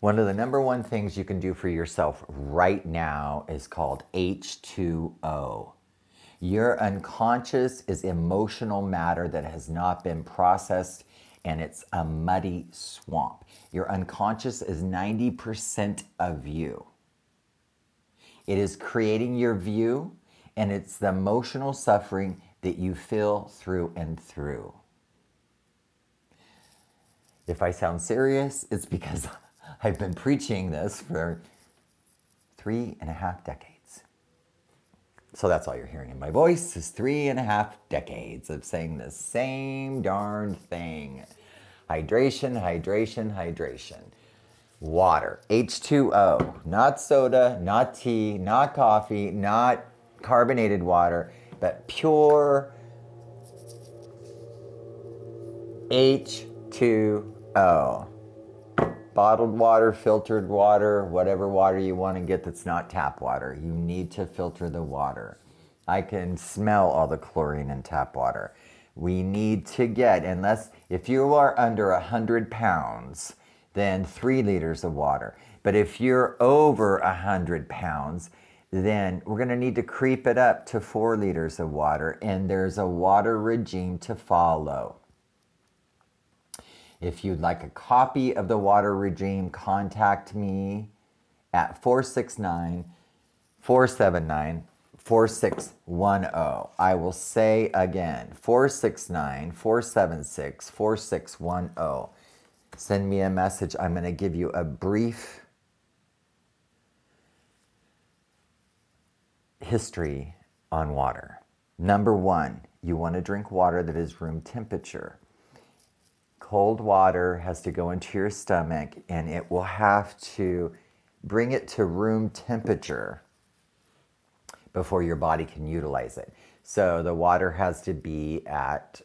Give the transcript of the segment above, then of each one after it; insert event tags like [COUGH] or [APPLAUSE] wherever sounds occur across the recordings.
One of the number one things you can do for yourself right now is called H2O. Your unconscious is emotional matter that has not been processed and it's a muddy swamp. Your unconscious is 90% of you. It is creating your view and it's the emotional suffering that you feel through and through. If I sound serious, it's because I've been preaching this for three and a half decades. So that's all you're hearing in my voice is three and a half decades of saying the same darn thing. Hydration, hydration, hydration. Water, H2O, not soda, not tea, not coffee, not carbonated water, but pure H2O bottled water, filtered water, whatever water you want to get that's not tap water. You need to filter the water. I can smell all the chlorine in tap water. We need to get, unless if you are under 100 pounds, then three liters of water. But if you're over 100 pounds, then we're going to need to creep it up to four liters of water, and there's a water regime to follow. If you'd like a copy of the water regime, contact me at 469 479 4610. I will say again 469 476 4610. Send me a message. I'm going to give you a brief history on water. Number one, you want to drink water that is room temperature cold water has to go into your stomach and it will have to bring it to room temperature before your body can utilize it. So the water has to be at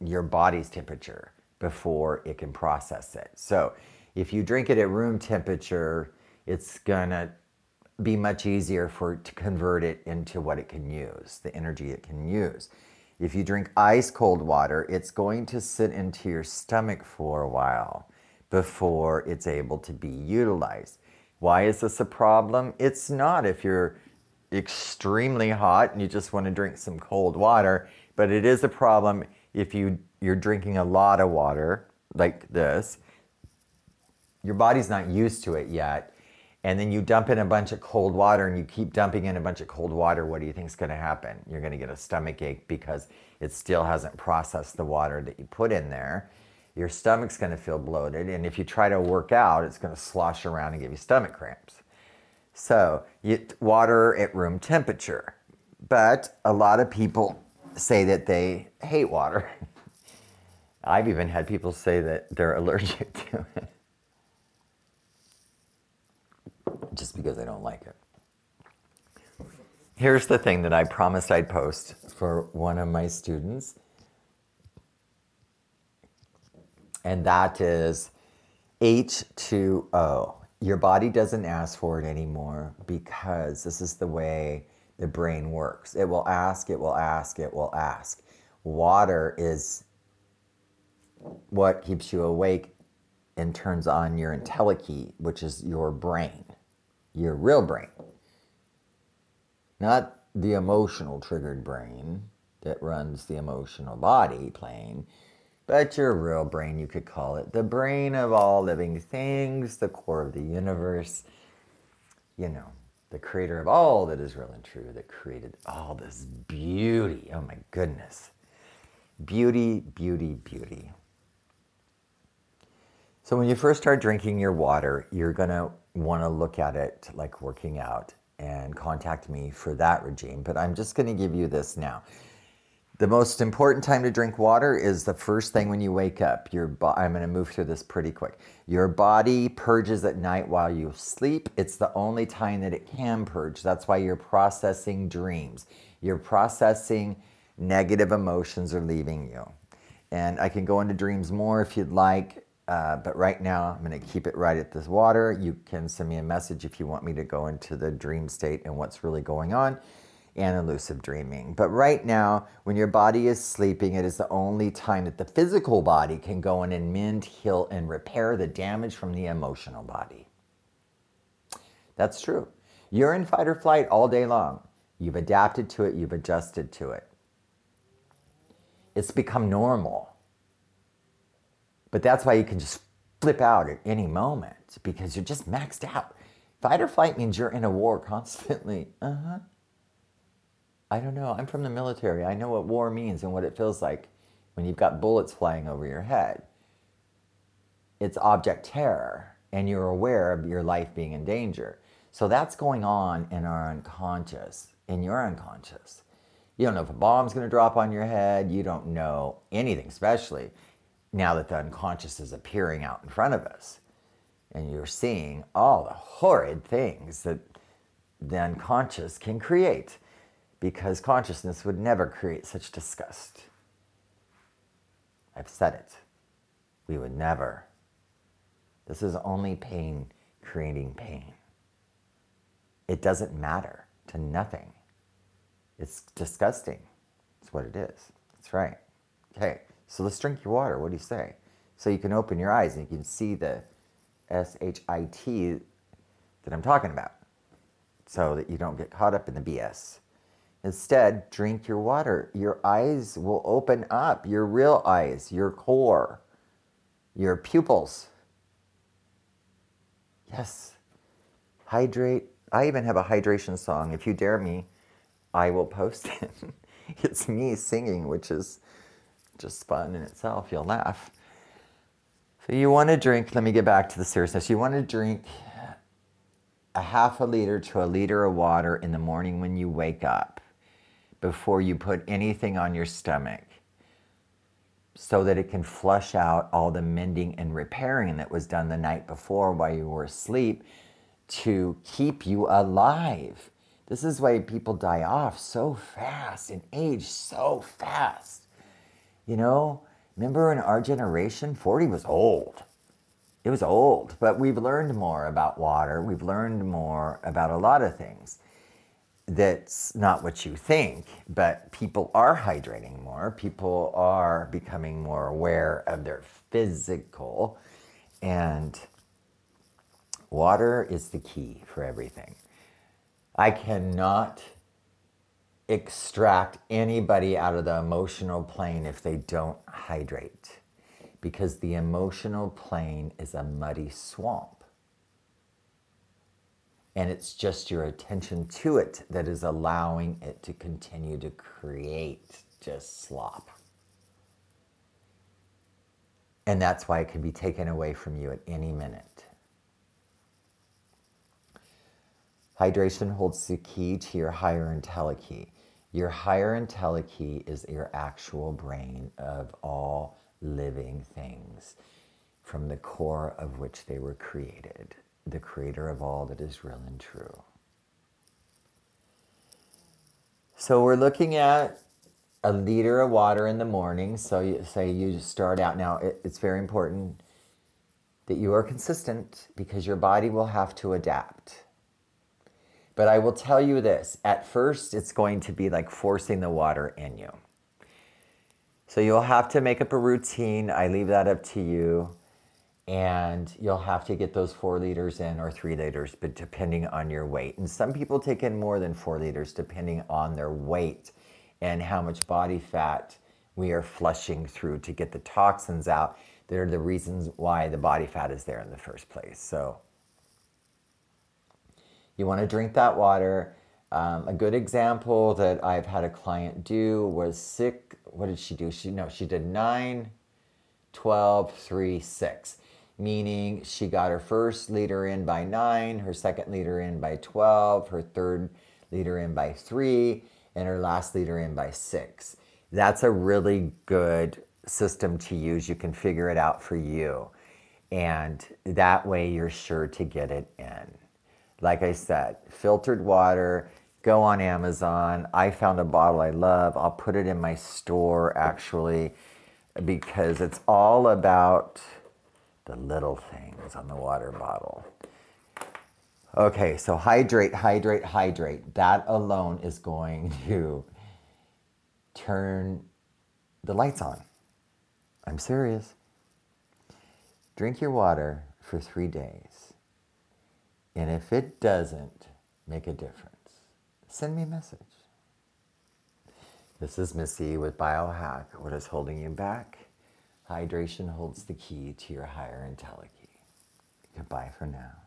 your body's temperature before it can process it. So if you drink it at room temperature, it's gonna be much easier for to convert it into what it can use, the energy it can use. If you drink ice cold water, it's going to sit into your stomach for a while before it's able to be utilized. Why is this a problem? It's not if you're extremely hot and you just want to drink some cold water, but it is a problem if you you're drinking a lot of water like this. Your body's not used to it yet and then you dump in a bunch of cold water and you keep dumping in a bunch of cold water, what do you think is going to happen? You're going to get a stomach ache because it still hasn't processed the water that you put in there. Your stomach's going to feel bloated, and if you try to work out, it's going to slosh around and give you stomach cramps. So, you, water at room temperature. But a lot of people say that they hate water. [LAUGHS] I've even had people say that they're allergic to it. Just because I don't like it. Here's the thing that I promised I'd post for one of my students, and that is H2O. Your body doesn't ask for it anymore because this is the way the brain works. It will ask, it will ask, it will ask. Water is what keeps you awake and turns on your entelechy, which is your brain your real brain, not the emotional triggered brain that runs the emotional body plane, but your real brain, you could call it the brain of all living things, the core of the universe, you know, the creator of all that is real and true, that created all this beauty. Oh my goodness. Beauty, beauty, beauty. So when you first start drinking your water, you're to want to look at it like working out and contact me for that regime. But I'm just to give you this now. The most important time to drink water is the first thing when you wake up. Your bo- I'm to move through this pretty quick. Your body purges at night while you sleep. It's the only time that it can purge. That's why you're processing dreams. You're processing negative emotions are leaving you. And I can go into dreams more if you'd like. Uh, but right now, I'm going to keep it right at this water. You can send me a message if you want me to go into the dream state and what's really going on. and elusive dreaming. But right now, when your body is sleeping, it is the only time that the physical body can go in and mend, heal, and repair the damage from the emotional body. That's true. You're in fight or flight all day long. You've adapted to it, you've adjusted to it. It's become normal. But that's why you can just flip out at any moment because you're just maxed out. Fight or flight means you're in a war constantly. [LAUGHS] Uh huh. I don't know. I'm from the military. I know what war means and what it feels like when you've got bullets flying over your head. It's object terror, and you're aware of your life being in danger. So that's going on in our unconscious, in your unconscious. You don't know if a bomb's going to drop on your head. You don't know anything, especially now that the unconscious is appearing out in front of us. And you're seeing all the horrid things that the unconscious can create because consciousness would never create such disgust. I've said it. We would never. This is only pain creating pain. It doesn't matter to nothing. It's disgusting. It's what it is. That's right. Okay, so let's drink your water. What do you say? So you can open your eyes and you can see the S H I T that I'm talking about so that you don't get caught up in the BS. Instead, drink your water. Your eyes will open up, your real eyes, your core, your pupils. Yes. Hydrate. I even have a hydration song. If you dare me, I will post [LAUGHS] it. it's me singing, which is just fun in itself. You'll laugh. So, you want to drink, let me get back to the seriousness. You want to drink a half a liter to a liter of water in the morning when you wake up before you put anything on your stomach so that it can flush out all the mending and repairing that was done the night before while you were asleep to keep you alive. This is why people die off so fast and age so fast. You know, remember in our generation, 40 was old. It was old, but we've learned more about water. We've learned more about a lot of things. That's not what you think, but people are hydrating more. People are becoming more aware of their physical, and water is the key for everything. I cannot extract anybody out of the emotional plane if they don't hydrate because the emotional plane is a muddy swamp. And it's just your attention to it that is allowing it to continue to create just slop. And that's why it can be taken away from you at any minute. Hydration holds the key to your higher entelechy. Your higher entelechy is your actual brain of all living things, from the core of which they were created, the creator of all that is real and true. So we're looking at a liter of water in the morning. So you say you start out now. It, it's very important that you are consistent because your body will have to adapt. But I will tell you this at first, it's going to be like forcing the water in you. So you'll have to make up a routine. I leave that up to you. And you'll have to get those four liters in or three liters, but depending on your weight. And some people take in more than four liters depending on their weight and how much body fat we are flushing through to get the toxins out. They're the reasons why the body fat is there in the first place. So you want to drink that water. Um, a good example that I've had a client do was sick. What did she do? She no, she did 9, 12, 3, 6. Meaning she got her first liter in by 9, her second liter in by 12, her third liter in by 3, and her last liter in by 6. That's a really good system to use. You can figure it out for you. And that way you're sure to get it in. Like I said, filtered water, go on Amazon. I found a bottle I love. I'll put it in my store actually because it's all about the little things on the water bottle. Okay, so hydrate, hydrate, hydrate. That alone is going [LAUGHS] to turn the lights on. I'm serious. Drink your water for three days. And if it doesn't make a difference, send me a message. This is Missy with Biohack. What is holding you back? Hydration holds the key to your higher intelligence. Goodbye for now.